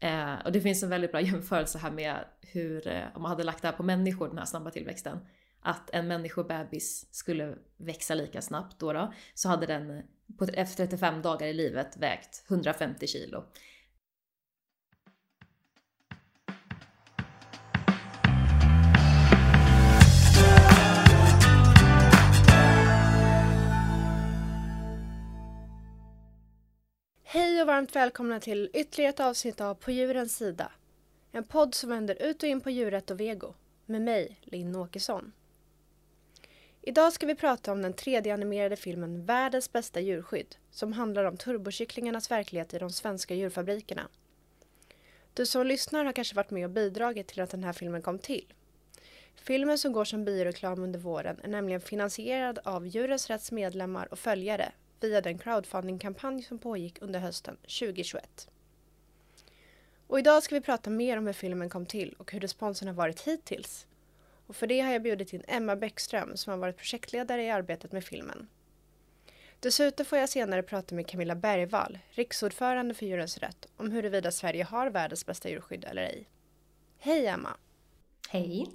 Eh, och det finns en väldigt bra jämförelse här med hur, eh, om man hade lagt det här på människor, den här snabba tillväxten, att en människobebis skulle växa lika snabbt då, då så hade den på, efter 35 dagar i livet vägt 150 kilo. Hej och varmt välkomna till ytterligare ett avsnitt av På djurens sida. En podd som vänder ut och in på djurrätt och vego. Med mig, Linn Åkesson. Idag ska vi prata om den 3D-animerade filmen Världens bästa djurskydd som handlar om turbokycklingarnas verklighet i de svenska djurfabrikerna. Du som lyssnar har kanske varit med och bidragit till att den här filmen kom till. Filmen som går som bioreklam under våren är nämligen finansierad av Djurens Rätts medlemmar och följare via den crowdfundingkampanj som pågick under hösten 2021. Och idag ska vi prata mer om hur filmen kom till och hur responsen har varit hittills. Och för det har jag bjudit in Emma Bäckström som har varit projektledare i arbetet med filmen. Dessutom får jag senare prata med Camilla Bergvall, riksordförande för Djurens Rätt, om huruvida Sverige har världens bästa djurskydd eller ej. Hej Emma! Hej!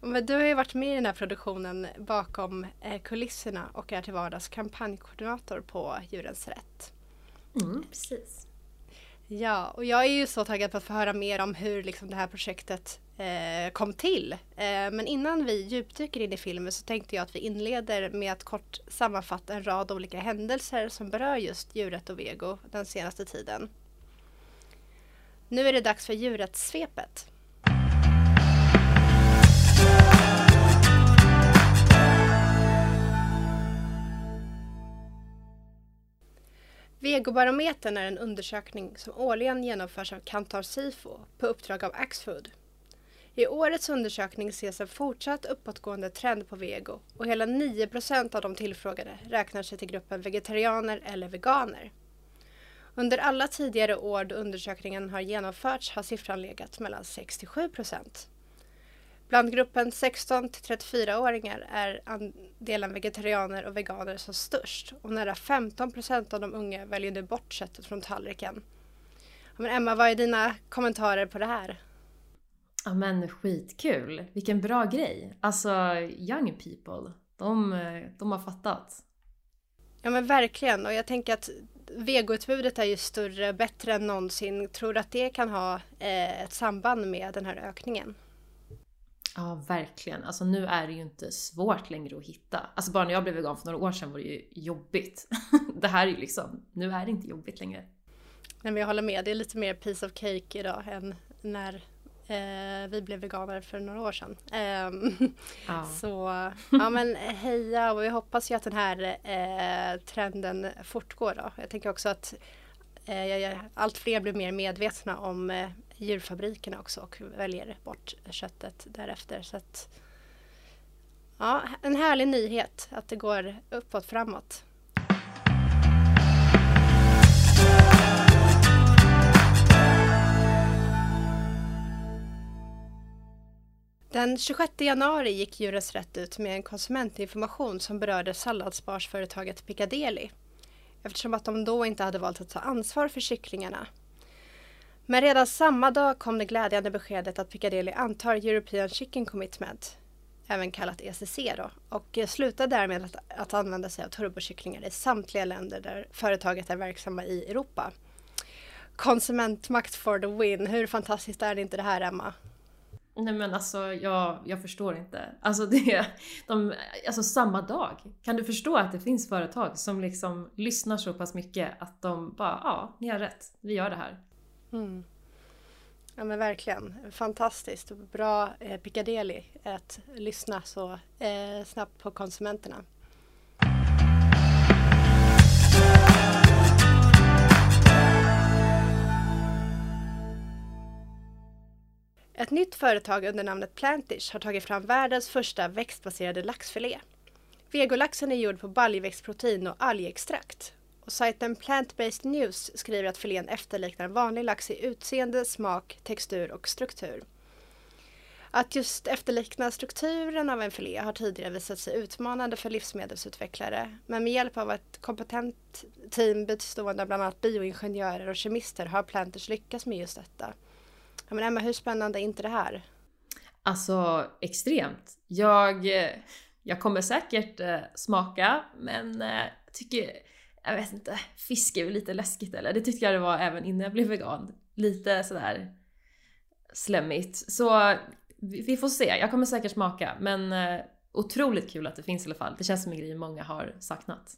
Men du har ju varit med i den här produktionen bakom eh, kulisserna och är till vardags kampanjkoordinator på Djurens Rätt. Mm, precis. Ja, och jag är ju så taggad på att få höra mer om hur liksom, det här projektet eh, kom till. Eh, men innan vi djupdyker in i filmen så tänkte jag att vi inleder med att kort sammanfatta en rad olika händelser som berör just djurrätt och vego den senaste tiden. Nu är det dags för djurrättssvepet. Vegobarometern är en undersökning som årligen genomförs av Kantar Sifo på uppdrag av Axfood. I årets undersökning ses en fortsatt uppåtgående trend på vego och hela 9% av de tillfrågade räknar sig till gruppen vegetarianer eller veganer. Under alla tidigare år då undersökningen har genomförts har siffran legat mellan 6 till 7 Bland gruppen 16 till 34-åringar är andelen vegetarianer och veganer som störst och nära 15 procent av de unga väljer nu bort köttet från tallriken. Men Emma, vad är dina kommentarer på det här? Ja men skitkul! Vilken bra grej! Alltså, young people, de, de har fattat. Ja men verkligen och jag tänker att vegoutbudet är ju större, bättre än någonsin. Tror du att det kan ha eh, ett samband med den här ökningen? Ja, verkligen. Alltså nu är det ju inte svårt längre att hitta. Alltså bara när jag blev vegan för några år sedan var det ju jobbigt. det här är ju liksom, nu är det inte jobbigt längre. Nej men jag håller med, det är lite mer piece of cake idag än när eh, vi blev veganer för några år sedan. Eh, ja. Så ja men heja och vi hoppas ju att den här eh, trenden fortgår då. Jag tänker också att eh, allt fler blir mer medvetna om eh, djurfabrikerna också och väljer bort köttet därefter. Så att, ja, en härlig nyhet att det går uppåt framåt. Den 26 januari gick Djurens Rätt ut med en konsumentinformation som berörde salladsbarsföretaget Piccadilly eftersom att de då inte hade valt att ta ansvar för kycklingarna men redan samma dag kom det glädjande beskedet att Piccadilly antar European Chicken Commitment, även kallat ECC då, och slutar därmed att, att använda sig av turbokycklingar i samtliga länder där företaget är verksamma i Europa. Konsumentmakt for the win. Hur fantastiskt är det inte det här, Emma? Nej men alltså jag, jag förstår inte. Alltså det, de, alltså samma dag. Kan du förstå att det finns företag som liksom lyssnar så pass mycket att de bara, ja, ni har rätt, vi gör det här. Mm. Ja men verkligen. Fantastiskt. Bra eh, Piccadilly att lyssna så eh, snabbt på konsumenterna. Ett nytt företag under namnet Plantish har tagit fram världens första växtbaserade laxfilé. Vegolaxen är gjord på baljväxtprotein och algextrakt och sajten Plant-Based News skriver att filén efterliknar en vanlig lax i utseende, smak, textur och struktur. Att just efterlikna strukturen av en filé har tidigare visat sig utmanande för livsmedelsutvecklare. Men med hjälp av ett kompetent team bestående av bland annat bioingenjörer och kemister har Planters lyckats med just detta. Ja, men Emma, hur spännande är inte det här? Alltså extremt. Jag, eh, jag kommer säkert eh, smaka, men eh, tycker, jag vet inte, fisk är väl lite läskigt eller? Det tyckte jag det var även innan jag blev vegan. Lite sådär slemmigt. Så vi får se. Jag kommer säkert smaka, men eh, otroligt kul att det finns i alla fall. Det känns som en grej många har saknat.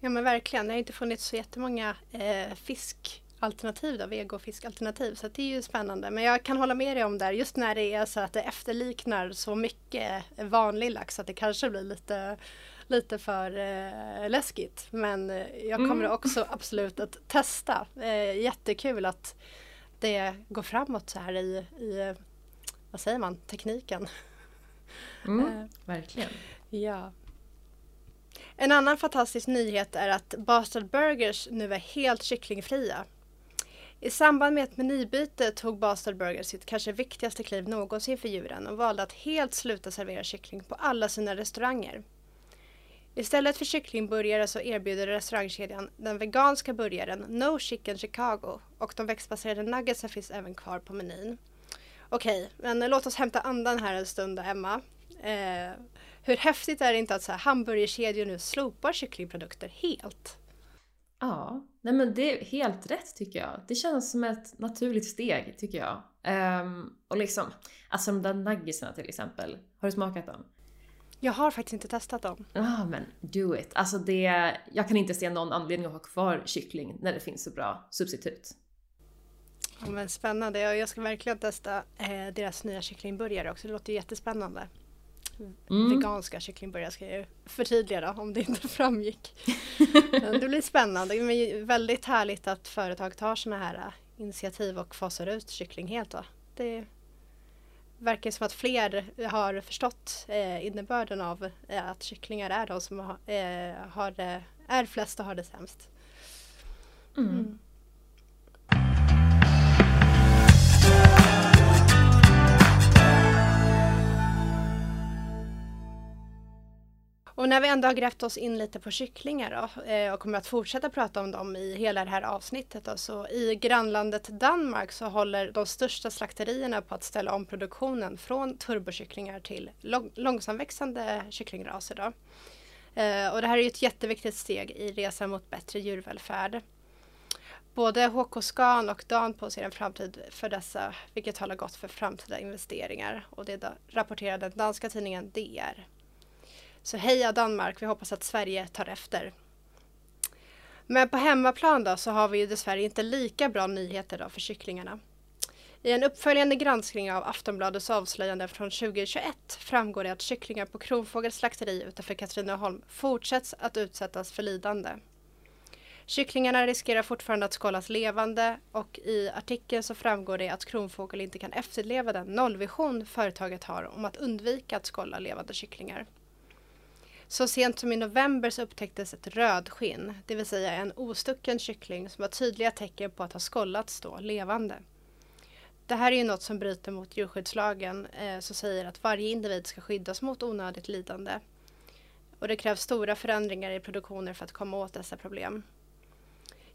Ja men verkligen. Det har inte funnits så jättemånga eh, fiskalternativ då, vegofiskalternativ. Så det är ju spännande. Men jag kan hålla med dig om där, just när det är så att det efterliknar så mycket vanlig lax att det kanske blir lite lite för eh, läskigt. Men eh, jag kommer mm. också absolut att testa. Eh, jättekul att det går framåt så här i, i vad säger man, tekniken. Mm, eh, verkligen. Ja. En annan fantastisk nyhet är att Bastard Burgers nu är helt kycklingfria. I samband med ett menybyte tog Bastard Burgers sitt kanske viktigaste kliv någonsin för djuren och valde att helt sluta servera kyckling på alla sina restauranger. Istället för kycklingburgare så erbjuder restaurangkedjan den veganska burgaren No Chicken Chicago och de växtbaserade nuggetsen finns även kvar på menyn. Okej, men låt oss hämta andan här en stund Emma. Eh, hur häftigt är det inte att så här, hamburgerkedjor nu slopar kycklingprodukter helt? Ja, nej men det är helt rätt tycker jag. Det känns som ett naturligt steg tycker jag. Um, och liksom, alltså de där nuggetsen till exempel. Har du smakat dem? Jag har faktiskt inte testat dem. Ja, ah, men do it. Alltså det, jag kan inte se någon anledning att ha kvar kyckling när det finns så bra substitut. Ja, men spännande. Jag ska verkligen testa eh, deras nya kycklingburgare också. Det låter jättespännande. Mm. Veganska kycklingburgare ska jag förtydliga då, om det inte framgick. det blir spännande. Men väldigt härligt att företag tar sådana här eh, initiativ och fasar ut kyckling helt. Då. Det verkar som att fler har förstått eh, innebörden av eh, att kycklingar är de som har, eh, har, är flest och har det sämst. Mm. Och när vi ändå har grävt oss in lite på kycklingar då, eh, och kommer att fortsätta prata om dem i hela det här avsnittet. Då, så I grannlandet Danmark så håller de största slakterierna på att ställa om produktionen från turbokycklingar till lång långsamväxande kycklingraser. Då. Eh, och det här är ett jätteviktigt steg i resan mot bättre djurvälfärd. Både HK Scan och Danpo ser en framtid för dessa, vilket talar gott för framtida investeringar. Och det rapporterar den danska tidningen DR. Så heja Danmark, vi hoppas att Sverige tar efter. Men på hemmaplan då så har vi ju dessvärre inte lika bra nyheter då för kycklingarna. I en uppföljande granskning av Aftonbladets avslöjande från 2021 framgår det att kycklingar på Kronfågels slakteri utanför Katrineholm fortsätts att utsättas för lidande. Kycklingarna riskerar fortfarande att skållas levande och i artikeln så framgår det att Kronfågel inte kan efterleva den nollvision företaget har om att undvika att skålla levande kycklingar. Så sent som i november så upptäcktes ett rödskinn, det vill säga en ostucken kyckling som har tydliga tecken på att ha skållats då levande. Det här är ju något som bryter mot djurskyddslagen eh, som säger att varje individ ska skyddas mot onödigt lidande. Och det krävs stora förändringar i produktionen för att komma åt dessa problem.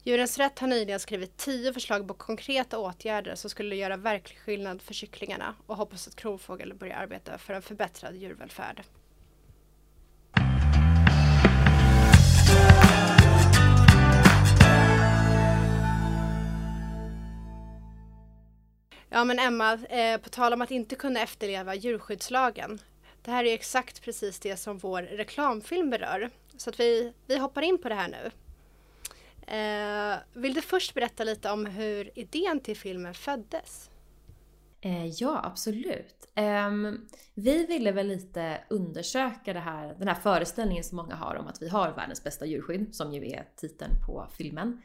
Djurens Rätt har nyligen skrivit tio förslag på konkreta åtgärder som skulle göra verklig skillnad för kycklingarna och hoppas att Kronfågel börjar arbeta för en förbättrad djurvälfärd. Ja men Emma, eh, på tal om att inte kunna efterleva djurskyddslagen. Det här är exakt precis det som vår reklamfilm berör. Så att vi, vi hoppar in på det här nu. Eh, vill du först berätta lite om hur idén till filmen föddes? Eh, ja, absolut. Eh, vi ville väl lite undersöka det här, den här föreställningen som många har om att vi har världens bästa djurskydd, som ju är titeln på filmen.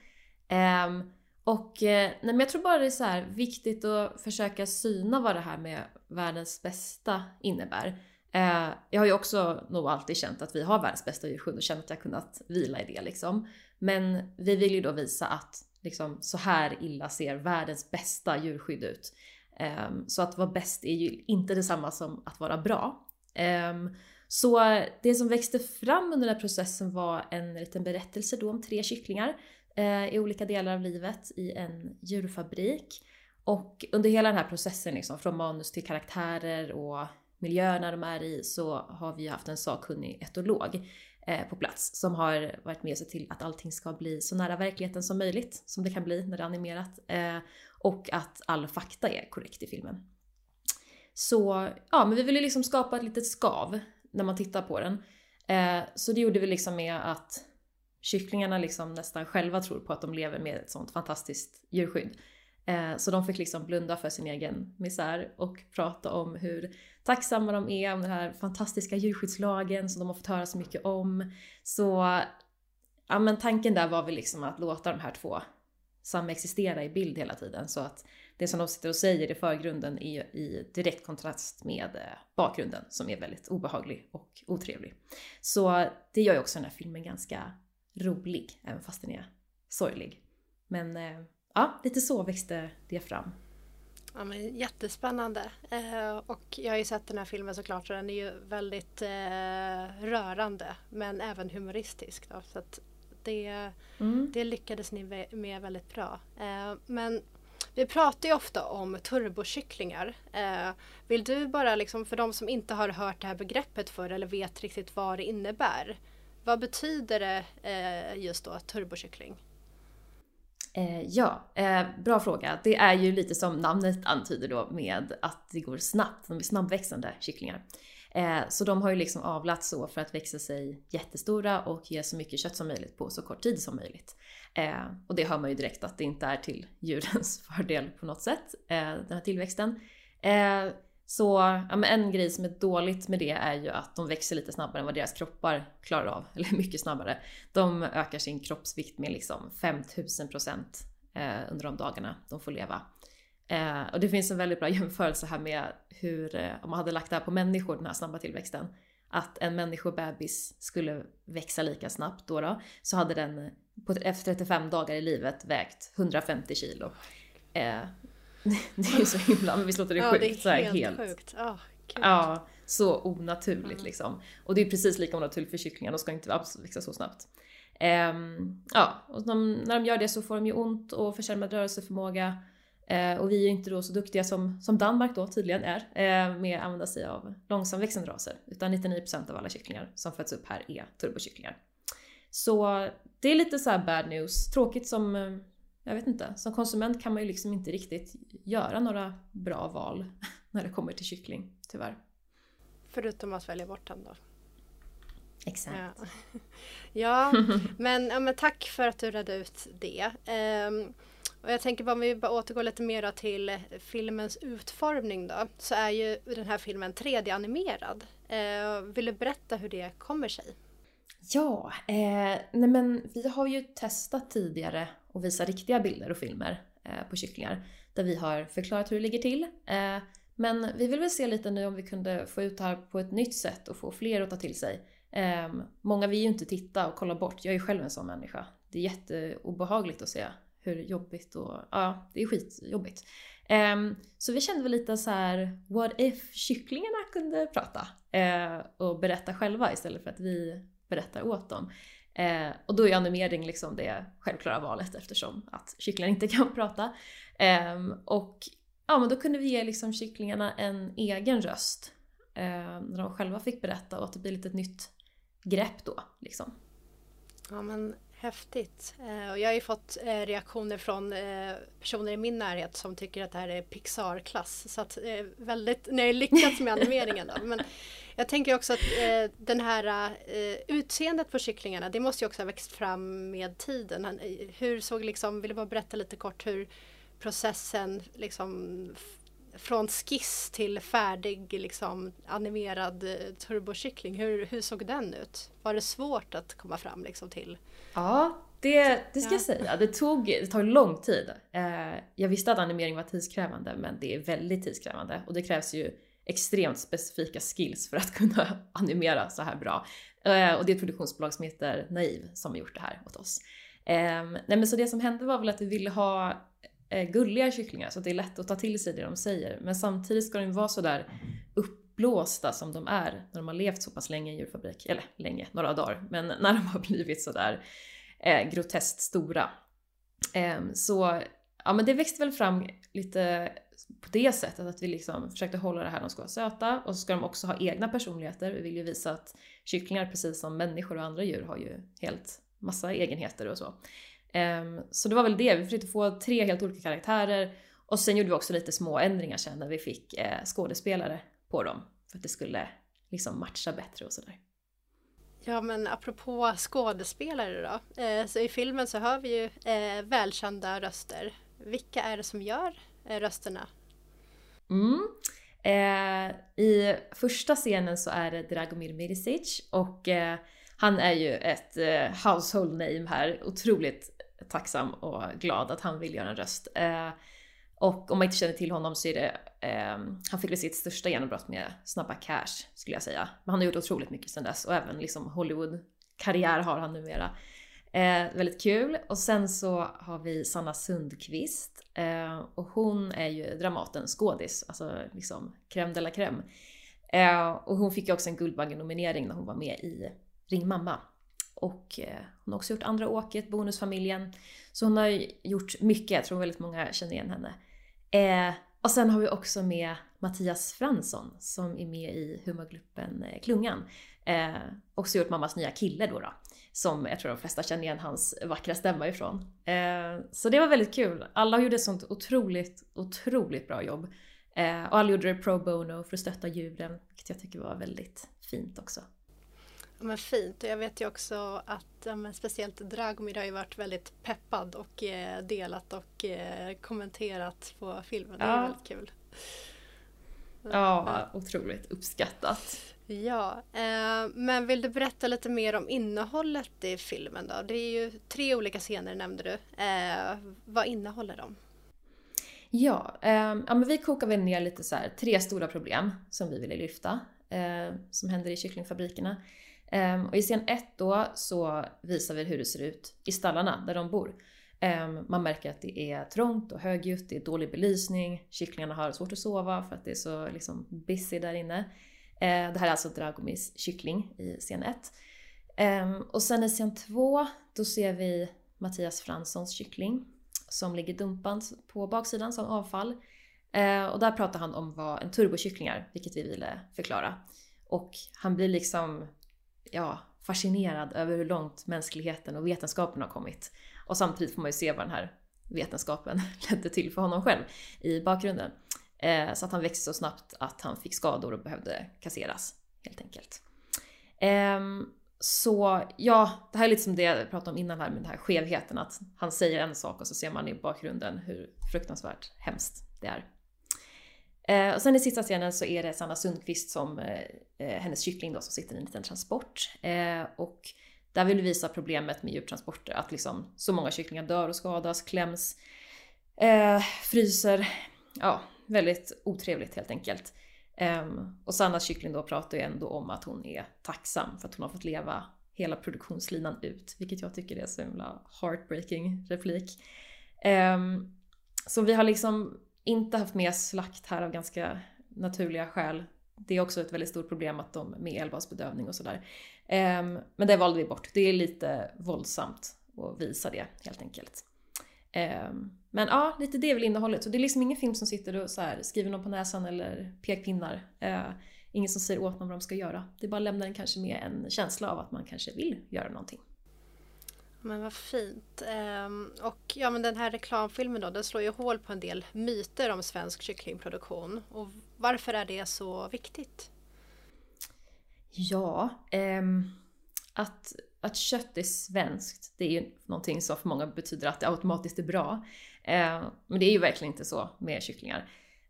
Ehm, och eh, nej, men jag tror bara det är så här, viktigt att försöka syna vad det här med världens bästa innebär. Eh, jag har ju också nog alltid känt att vi har världens bästa djurskydd och känt att jag kunnat vila i det liksom. Men vi vill ju då visa att liksom, så här illa ser världens bästa djurskydd ut. Ehm, så att vara bäst är ju inte detsamma som att vara bra. Ehm, så det som växte fram under den här processen var en liten berättelse då om tre kycklingar eh, i olika delar av livet i en djurfabrik. Och under hela den här processen, liksom, från manus till karaktärer och miljöerna de är i, så har vi haft en sakkunnig etolog eh, på plats som har varit med sig till att allting ska bli så nära verkligheten som möjligt, som det kan bli när det är animerat. Eh, och att all fakta är korrekt i filmen. Så ja, men vi ville liksom skapa ett litet skav när man tittar på den. Eh, så det gjorde vi liksom med att kycklingarna liksom nästan själva tror på att de lever med ett sånt fantastiskt djurskydd. Eh, så de fick liksom blunda för sin egen misär och prata om hur tacksamma de är om den här fantastiska djurskyddslagen som de har fått höra så mycket om. Så ja, men tanken där var väl liksom att låta de här två samexistera i bild hela tiden så att det som de sitter och säger i förgrunden är i direkt kontrast med eh, bakgrunden som är väldigt obehaglig och otrevlig. Så det gör ju också den här filmen ganska rolig, även fast den är sorglig. Men eh, ja, lite så växte det fram. Ja, men jättespännande. Eh, och jag har ju sett den här filmen såklart och den är ju väldigt eh, rörande men även humoristisk. Då, så det, mm. det lyckades ni med väldigt bra. Eh, men vi pratar ju ofta om turbokycklingar. Vill du bara, liksom, för de som inte har hört det här begreppet för eller vet riktigt vad det innebär. Vad betyder det eh, just då, turbokyckling? Eh, ja, eh, bra fråga. Det är ju lite som namnet antyder då med att det går snabbt, de är snabbväxande kycklingar. Eh, så de har ju liksom avlats så för att växa sig jättestora och ge så mycket kött som möjligt på så kort tid som möjligt. Eh, och det hör man ju direkt att det inte är till djurens fördel på något sätt, eh, den här tillväxten. Eh, så ja, men en grej som är dåligt med det är ju att de växer lite snabbare än vad deras kroppar klarar av. Eller mycket snabbare. De ökar sin kroppsvikt med liksom 5000 procent eh, under de dagarna de får leva. Eh, och det finns en väldigt bra jämförelse här med hur, eh, om man hade lagt det här på människor, den här snabba tillväxten. Att en människobebis skulle växa lika snabbt då, då så hade den på, efter 35 dagar i livet vägt 150 kilo. Det är så himla, men visst låter det ja, sjukt? Det är helt, helt sjukt. Oh, ja, så onaturligt mm. liksom. Och det är precis lika onaturligt för kycklingar, de ska inte växa så snabbt. Um, ja, och de, när de gör det så får de ju ont och försämrad rörelseförmåga. Uh, och vi är ju inte då så duktiga som, som Danmark då tydligen är uh, med att använda sig av långsamväxande raser. Utan 99% av alla kycklingar som föds upp här är turbokycklingar. Så det är lite så bad news. Tråkigt som eh, jag vet inte, som konsument kan man ju liksom inte riktigt göra några bra val när det kommer till kyckling, tyvärr. Förutom att välja bort den då. Exakt. Ja, ja, men, ja men tack för att du redde ut det. Um, och jag tänker bara om vi bara återgår lite mer till filmens utformning då. Så är ju den här filmen 3D-animerad. Uh, vill du berätta hur det kommer sig? Ja, eh, nej men vi har ju testat tidigare och visa riktiga bilder och filmer eh, på kycklingar där vi har förklarat hur det ligger till. Eh, men vi vill väl se lite nu om vi kunde få ut det här på ett nytt sätt och få fler att ta till sig. Eh, många vill ju inte titta och kolla bort. Jag är ju själv en sån människa. Det är jätteobehagligt att se hur jobbigt och ja, det är skitjobbigt. Um, så vi kände väl lite så här: what if kycklingarna kunde prata uh, och berätta själva istället för att vi berättar åt dem. Eh, och då är animering liksom det självklara valet eftersom att kycklingar inte kan prata. Eh, och ja, men då kunde vi ge liksom kycklingarna en egen röst. Eh, när de själva fick berätta och att det blir lite ett nytt grepp då. Liksom. Ja men häftigt. Eh, och jag har ju fått eh, reaktioner från eh, personer i min närhet som tycker att det här är Pixar-klass. Så att väldigt, ni har lyckats med animeringen då. Men jag tänker också att den här utseendet på kycklingarna det måste ju också ha växt fram med tiden. Hur såg liksom, vill du bara berätta lite kort hur processen liksom från skiss till färdig liksom, animerad eh, turbokyckling, hur, hur såg den ut? Var det svårt att komma fram liksom, till? Ja, det, det ska ja. jag säga. Det tog, det tog lång tid. Eh, jag visste att animering var tidskrävande men det är väldigt tidskrävande och det krävs ju extremt specifika skills för att kunna animera så här bra. Eh, och det är ett produktionsbolag som heter Naiv som har gjort det här åt oss. Eh, nej men så det som hände var väl att vi ville ha Eh, gulliga kycklingar så att det är lätt att ta till sig det de säger. Men samtidigt ska de vara sådär uppblåsta som de är när de har levt så pass länge i djurfabrik. Eller länge, några dagar. Men när de har blivit sådär eh, groteskt stora. Eh, så ja men det växte väl fram lite på det sättet att vi liksom försökte hålla det här, de ska vara söta och så ska de också ha egna personligheter. Vi vill ju visa att kycklingar precis som människor och andra djur har ju helt massa egenheter och så. Um, så det var väl det, vi försökte få tre helt olika karaktärer och sen gjorde vi också lite små ändringar sen när vi fick eh, skådespelare på dem för att det skulle liksom matcha bättre och sådär. Ja men apropå skådespelare då, eh, så i filmen så hör vi ju eh, välkända röster. Vilka är det som gör eh, rösterna? Mm. Eh, I första scenen så är det Dragomir Mirisic och eh, han är ju ett eh, household name här. Otroligt tacksam och glad att han vill göra en röst. Eh, och om man inte känner till honom så är det, eh, han fick väl sitt största genombrott med Snabba Cash skulle jag säga. Men han har gjort otroligt mycket sedan dess och även liksom Hollywood-karriär har han numera. Eh, väldigt kul. Och sen så har vi Sanna Sundqvist. Eh, och hon är ju Dramatens skådis, alltså liksom crème de la crème. Eh, och hon fick ju också en Guldbagge-nominering när hon var med i Ring mamma. Och eh, hon har också gjort Andra åket, Bonusfamiljen. Så hon har gjort mycket, jag tror väldigt många känner igen henne. Eh, och sen har vi också med Mattias Fransson som är med i humorgruppen eh, Klungan. Eh, också gjort Mammas nya kille då, då. Som jag tror de flesta känner igen hans vackra stämma ifrån. Eh, så det var väldigt kul. Alla gjorde ett sånt otroligt, otroligt bra jobb. Eh, och alla gjorde det pro bono för att stötta djuren, vilket jag tycker var väldigt fint också. Men fint jag vet ju också att ja, speciellt Dragomir har ju varit väldigt peppad och eh, delat och eh, kommenterat på filmen. Det är väldigt kul. Ja, otroligt uppskattat. Ja, eh, men vill du berätta lite mer om innehållet i filmen då? Det är ju tre olika scener nämnde du. Eh, vad innehåller de? Ja, eh, ja men vi kokar väl ner lite så här, tre stora problem som vi ville lyfta. Eh, som händer i kycklingfabrikerna. Um, och i scen 1 då så visar vi hur det ser ut i stallarna där de bor. Um, man märker att det är trångt och högljutt, det är dålig belysning, kycklingarna har svårt att sova för att det är så liksom busy där inne. Uh, det här är alltså Dragomis kyckling i scen 1. Um, och sen i scen 2 då ser vi Mattias Franssons kyckling som ligger dumpad på baksidan som avfall. Uh, och där pratar han om vad en turbokyckling är, vilket vi ville förklara. Och han blir liksom ja, fascinerad över hur långt mänskligheten och vetenskapen har kommit. Och samtidigt får man ju se vad den här vetenskapen ledde till för honom själv i bakgrunden. Eh, så att han växte så snabbt att han fick skador och behövde kasseras helt enkelt. Eh, så ja, det här är lite som det jag pratade om innan här med den här skevheten att han säger en sak och så ser man i bakgrunden hur fruktansvärt hemskt det är. Eh, och sen i sista scenen så är det Sanna Sundqvist som, eh, eh, hennes kyckling då som sitter i en liten transport. Eh, och där vill vi visa problemet med djurtransporter, att liksom så många kycklingar dör och skadas, kläms, eh, fryser. Ja, väldigt otrevligt helt enkelt. Ehm, och Sannas kyckling då pratar ju ändå om att hon är tacksam för att hon har fått leva hela produktionslinan ut, vilket jag tycker är så himla heartbreaking replik. Ehm, så vi har liksom inte haft med slakt här av ganska naturliga skäl. Det är också ett väldigt stort problem att de med elbasbedövning och sådär. Ehm, men det valde vi bort. Det är lite våldsamt att visa det helt enkelt. Ehm, men ja, lite det är väl innehållet. Så det är liksom ingen film som sitter och så här, skriver någon på näsan eller pekpinnar. Ehm, ingen som säger åt någon vad de ska göra. Det bara lämnar en kanske med en känsla av att man kanske vill göra någonting. Men vad fint. Ehm, och ja, men den här reklamfilmen då, den slår ju hål på en del myter om svensk kycklingproduktion. Och varför är det så viktigt? Ja, ehm, att, att kött är svenskt, det är ju någonting som för många betyder att det automatiskt är bra. Ehm, men det är ju verkligen inte så med kycklingar.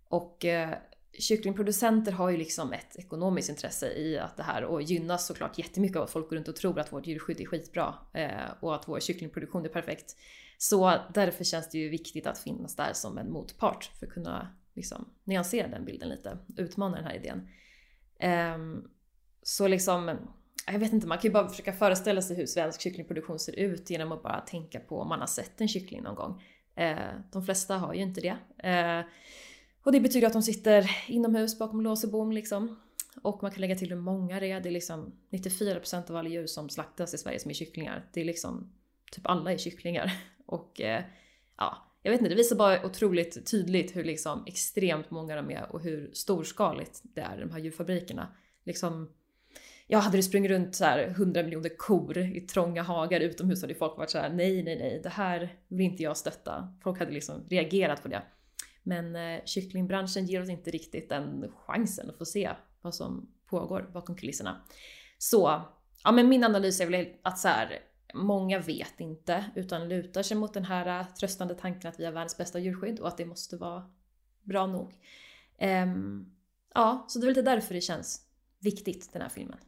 Och eh, kycklingproducenter har ju liksom ett ekonomiskt intresse i att det här och gynnas såklart jättemycket av att folk går runt och tror att vårt djurskydd är skitbra eh, och att vår kycklingproduktion är perfekt. Så därför känns det ju viktigt att finnas där som en motpart för att kunna liksom nyansera den bilden lite, utmana den här idén. Ehm, så liksom, jag vet inte, man kan ju bara försöka föreställa sig hur svensk kycklingproduktion ser ut genom att bara tänka på om man har sett en kyckling någon gång. Eh, de flesta har ju inte det. Eh, och det betyder att de sitter inomhus bakom lås och bom liksom. Och man kan lägga till hur många det är. Det är liksom 94% av alla djur som slaktas i Sverige som är kycklingar. Det är liksom typ alla är kycklingar. Och eh, ja, jag vet inte, det visar bara otroligt tydligt hur liksom extremt många de är och hur storskaligt det är de här djurfabrikerna. Liksom, ja, hade det sprungit runt så här 100 miljoner kor i trånga hagar utomhus hade folk varit så här: nej, nej, nej, det här vill inte jag stötta. Folk hade liksom reagerat på det. Men eh, kycklingbranschen ger oss inte riktigt den chansen att få se vad som pågår bakom kulisserna. Så, ja men min analys är väl att så här, många vet inte utan lutar sig mot den här eh, tröstande tanken att vi har världens bästa djurskydd och att det måste vara bra nog. Um, ja, så det är väl lite därför det känns viktigt den här filmen.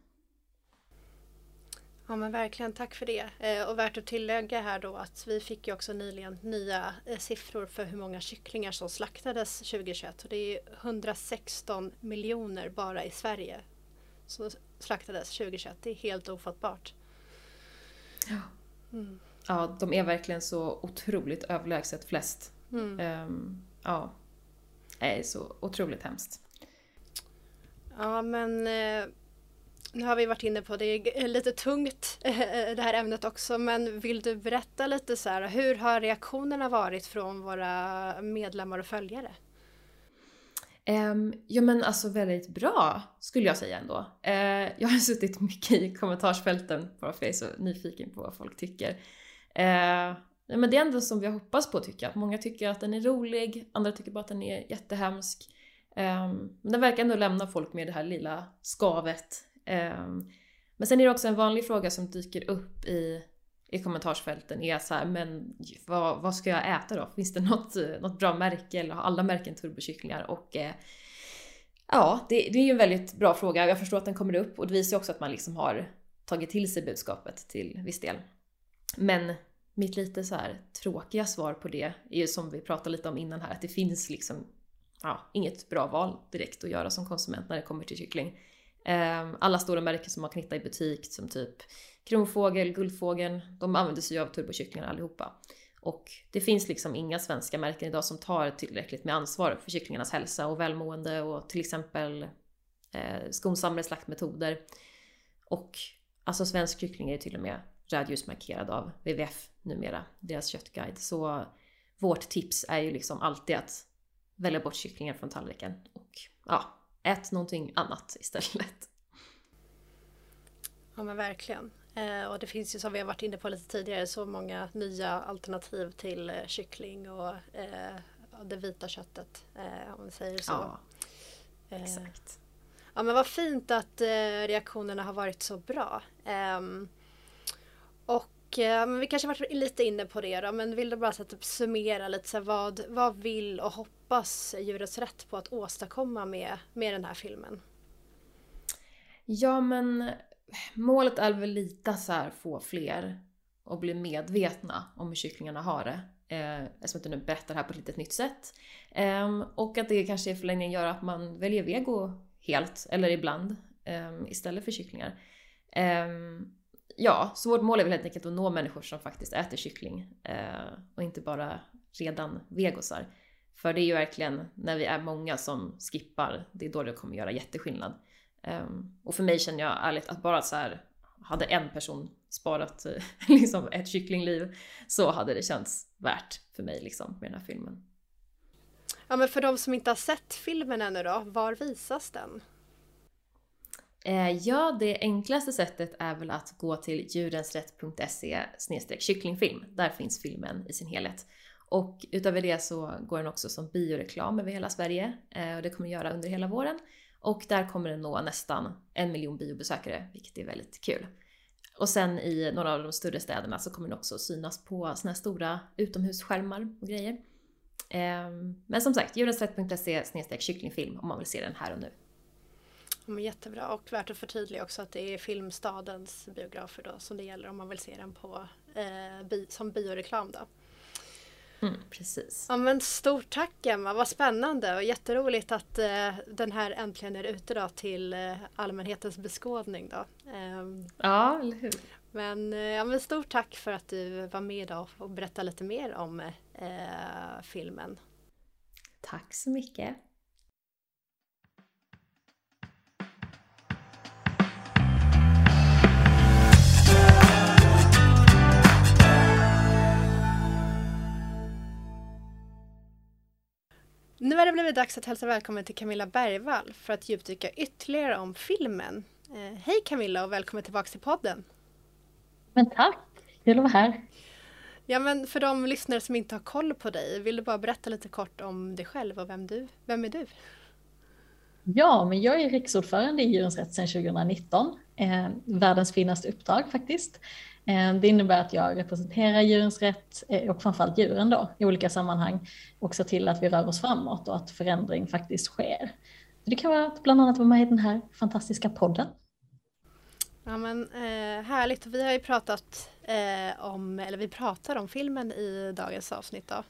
Ja men verkligen, tack för det. Eh, och värt att tillägga här då att vi fick ju också nyligen nya eh, siffror för hur många kycklingar som slaktades 2021. Och det är 116 miljoner bara i Sverige som slaktades 2021. Det är helt ofattbart. Ja. Mm. ja, de är verkligen så otroligt överlägset flest. Mm. Um, ja, det är så otroligt hemskt. Ja men eh, nu har vi varit inne på det, är lite tungt eh, det här ämnet också men vill du berätta lite så här, hur har reaktionerna varit från våra medlemmar och följare? Um, ja men alltså väldigt bra skulle jag säga ändå. Uh, jag har suttit mycket i kommentarsfälten bara för jag är så nyfiken på vad folk tycker. Uh, men det är ändå som vi hoppas på tycker jag. Många tycker att den är rolig, andra tycker bara att den är jättehemsk. Um, men den verkar ändå lämna folk med det här lilla skavet. Ehm, men sen är det också en vanlig fråga som dyker upp i i kommentarsfälten är så här, men vad, vad ska jag äta då? Finns det något, något bra märke eller har alla märken turbokycklingar? Och eh, ja, det, det är ju en väldigt bra fråga. Jag förstår att den kommer upp och det visar också att man liksom har tagit till sig budskapet till viss del. Men mitt lite så här tråkiga svar på det är ju som vi pratade lite om innan här, att det finns liksom ja, inget bra val direkt att göra som konsument när det kommer till kyckling. Ehm, alla stora märken som man kan hitta i butik som typ Kronfågel, Guldfågeln, de använder sig av turbokycklingar allihopa. Och det finns liksom inga svenska märken idag som tar tillräckligt med ansvar för kycklingarnas hälsa och välmående och till exempel eh, skonsammare slaktmetoder. Och alltså svensk kyckling är ju till och med rödljusmarkerad av WWF numera, deras köttguide. Så vårt tips är ju liksom alltid att välja bort kycklingar från tallriken och ja, ät någonting annat istället. Ja men verkligen. Eh, och det finns ju som vi har varit inne på lite tidigare så många nya alternativ till eh, kyckling och eh, det vita köttet om man säger så. Ja, exakt. Ja men vad fint att reaktionerna har varit så bra. Och men vi kanske varit lite inne på det då, men vill du bara så att typ summera lite så här, vad, vad vill och hoppas Djurets Rätt på att åstadkomma med, med den här filmen? Ja men målet är väl lite så här få fler att bli medvetna om hur kycklingarna har det. Eh, eftersom att du nu berättar det här på ett litet nytt sätt. Eh, och att det kanske i förlängningen gör att man väljer vego helt, eller ibland, eh, istället för kycklingar. Ehm, Ja, så vårt mål är väl helt enkelt att nå människor som faktiskt äter kyckling eh, och inte bara redan vegosar. För det är ju verkligen när vi är många som skippar, det är då det kommer göra jätteskillnad. Eh, och för mig känner jag ärligt att bara så här hade en person sparat eh, liksom ett kycklingliv så hade det känts värt för mig liksom med den här filmen. Ja men för de som inte har sett filmen ännu då, var visas den? Eh, ja, det enklaste sättet är väl att gå till djurensrätt.se kycklingfilm. Där finns filmen i sin helhet. Och utöver det så går den också som bioreklam över hela Sverige eh, och det kommer den göra under hela våren. Och där kommer den nå nästan en miljon biobesökare, vilket är väldigt kul. Och sen i några av de större städerna så kommer den också synas på såna här stora utomhusskärmar och grejer. Ehm, men som sagt, djurensrätt.se kycklingfilm om man vill se den här och nu. Ja, jättebra och värt att förtydliga också att det är Filmstadens biografer då som det gäller om man vill se den på, eh, som bioreklam då. Mm, precis. Ja men stort tack Emma, vad spännande och jätteroligt att eh, den här äntligen är ute då till eh, allmänhetens beskådning då. Eh, ja, eller hur. Men, eh, ja, men stort tack för att du var med idag och berättade lite mer om eh, filmen. Tack så mycket. Är det dags att hälsa välkommen till Camilla Bergvall för att djupdyka ytterligare om filmen. Eh, hej Camilla och välkommen tillbaka till podden. Men tack, kul att vara här. Ja men för de lyssnare som inte har koll på dig, vill du bara berätta lite kort om dig själv och vem, du, vem är du? Ja, men jag är riksordförande i Djurens Rätt sedan 2019. Eh, världens finaste uppdrag faktiskt. Eh, det innebär att jag representerar djurens rätt eh, och framförallt djuren då i olika sammanhang och ser till att vi rör oss framåt och att förändring faktiskt sker. Det kan vara att bland annat vara med i den här fantastiska podden. Ja men eh, härligt, vi har ju pratat om, eller vi pratar om filmen i dagens avsnitt då.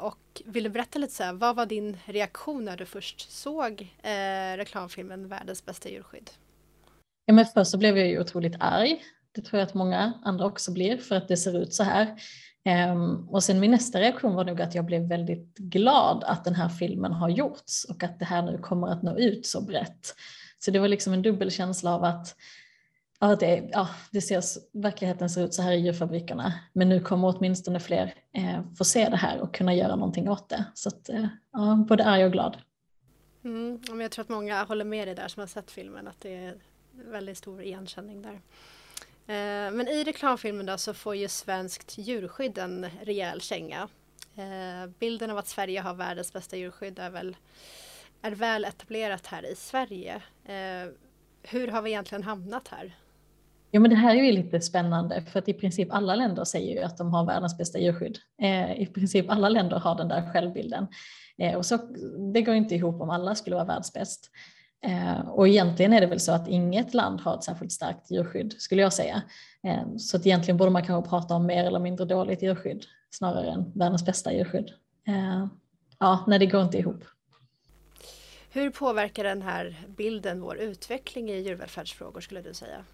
Och vill du berätta lite så här, vad var din reaktion när du först såg reklamfilmen Världens bästa djurskydd? Ja men först så blev jag ju otroligt arg det tror jag att många andra också blir för att det ser ut så här. Ehm, och sen min nästa reaktion var nog att jag blev väldigt glad att den här filmen har gjorts och att det här nu kommer att nå ut så brett. Så det var liksom en dubbel känsla av att ja, det, ja, det ser, verkligheten ser ut så här i djurfabrikerna men nu kommer åtminstone fler eh, få se det här och kunna göra någonting åt det. Så att, eh, ja, både arg och glad. Mm, jag tror att många håller med dig där som har sett filmen att det är väldigt stor igenkänning där. Eh, men i reklamfilmen då så får ju svenskt djurskydd en rejäl känga. Eh, bilden av att Sverige har världens bästa djurskydd är väl, är väl etablerat här i Sverige. Eh, hur har vi egentligen hamnat här? Ja, men det här är ju lite spännande för att i princip alla länder säger ju att de har världens bästa djurskydd. Eh, I princip alla länder har den där självbilden. Eh, och så, det går inte ihop om alla skulle vara världsbäst. Eh, och egentligen är det väl så att inget land har ett särskilt starkt djurskydd skulle jag säga. Eh, så att egentligen borde man kanske prata om mer eller mindre dåligt djurskydd snarare än världens bästa djurskydd. Eh, ja, nej det går inte ihop. Hur påverkar den här bilden vår utveckling i djurvälfärdsfrågor skulle du säga?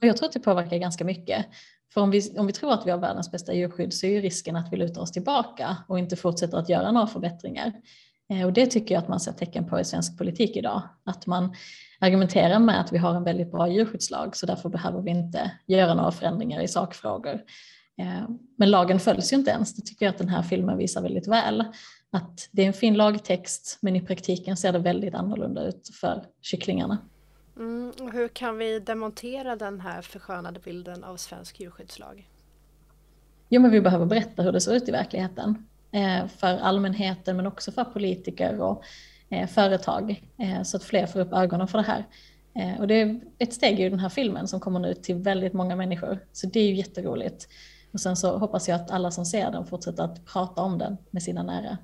Jag tror att det påverkar ganska mycket. För om vi, om vi tror att vi har världens bästa djurskydd så är ju risken att vi lutar oss tillbaka och inte fortsätter att göra några förbättringar. Eh, och det tycker jag att man ser tecken på i svensk politik idag. Att man argumenterar med att vi har en väldigt bra djurskyddslag så därför behöver vi inte göra några förändringar i sakfrågor. Eh, men lagen följs ju inte ens. Det tycker jag att den här filmen visar väldigt väl. Att det är en fin lagtext men i praktiken ser det väldigt annorlunda ut för kycklingarna. Mm, hur kan vi demontera den här förskönade bilden av svensk djurskyddslag? Jo men vi behöver berätta hur det ser ut i verkligheten. Eh, för allmänheten men också för politiker och eh, företag eh, så att fler får upp ögonen för det här. Och det är ett steg i den här filmen som kommer nu till väldigt många människor. Så det är ju jätteroligt. Och sen så hoppas jag att alla som ser den fortsätter att prata om den med sina nära.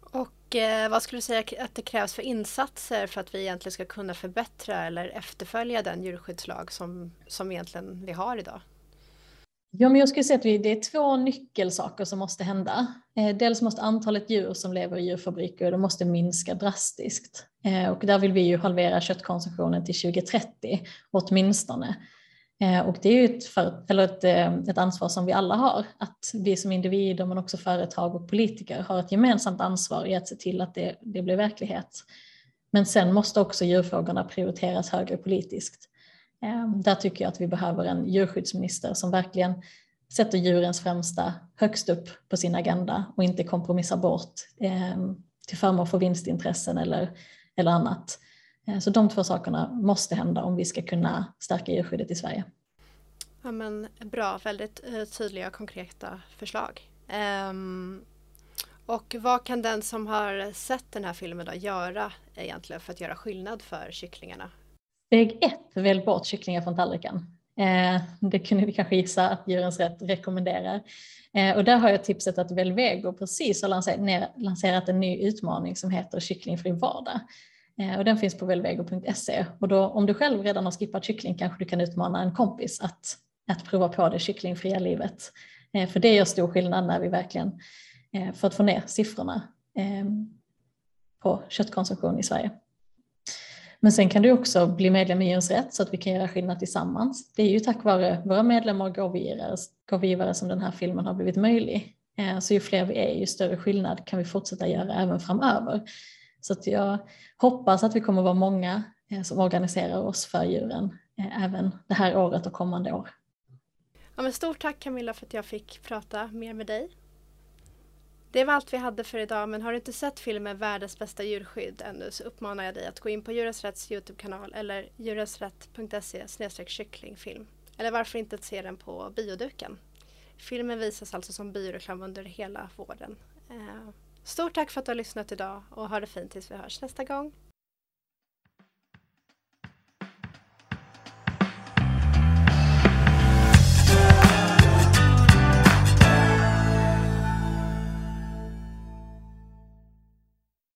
Och eh, vad skulle du säga att det krävs för insatser för att vi egentligen ska kunna förbättra eller efterfölja den djurskyddslag som, som egentligen vi har idag? Ja, men jag skulle säga att det är två nyckelsaker som måste hända. Eh, dels måste antalet djur som lever i djurfabriker de måste minska drastiskt. Eh, och där vill vi ju halvera köttkonsumtionen till 2030 åtminstone. Eh, och det är ju ett, för, eller ett, ett ansvar som vi alla har, att vi som individer men också företag och politiker har ett gemensamt ansvar i att se till att det, det blir verklighet. Men sen måste också djurfrågorna prioriteras högre politiskt. Ehm, där tycker jag att vi behöver en djurskyddsminister som verkligen sätter djurens främsta högst upp på sin agenda och inte kompromissar bort ehm, till förmån för vinstintressen eller, eller annat. Ehm, så de två sakerna måste hända om vi ska kunna stärka djurskyddet i Sverige. Ja, men bra, väldigt eh, tydliga och konkreta förslag. Um, och vad kan den som har sett den här filmen då göra egentligen för att göra skillnad för kycklingarna? Steg ett, välj bort kycklingar från tallriken. Eh, det kunde vi kanske gissa att Djurens Rätt rekommenderar. Eh, och där har jag tipset att Velvego precis har lanserat en ny utmaning som heter kycklingfri vardag. Eh, och den finns på velvego.se och då om du själv redan har skippat kyckling kanske du kan utmana en kompis att, att prova på det kycklingfria livet. För det gör stor skillnad när vi verkligen, för att få ner siffrorna på köttkonsumtion i Sverige. Men sen kan du också bli medlem i Djurens Rätt så att vi kan göra skillnad tillsammans. Det är ju tack vare våra medlemmar och gåvogivare, gåvogivare som den här filmen har blivit möjlig. Eh, så ju fler vi är, ju större skillnad kan vi fortsätta göra även framöver. Så att jag hoppas att vi kommer vara många eh, som organiserar oss för djuren eh, även det här året och kommande år. Ja, men stort tack Camilla för att jag fick prata mer med dig. Det var allt vi hade för idag men har du inte sett filmen Världens bästa djurskydd ännu så uppmanar jag dig att gå in på Djurens Rätts Youtube-kanal eller djurensrätt.se kycklingfilm. Eller varför inte se den på bioduken? Filmen visas alltså som bioreklam under hela våren. Eh, stort tack för att du har lyssnat idag och ha det fint tills vi hörs nästa gång.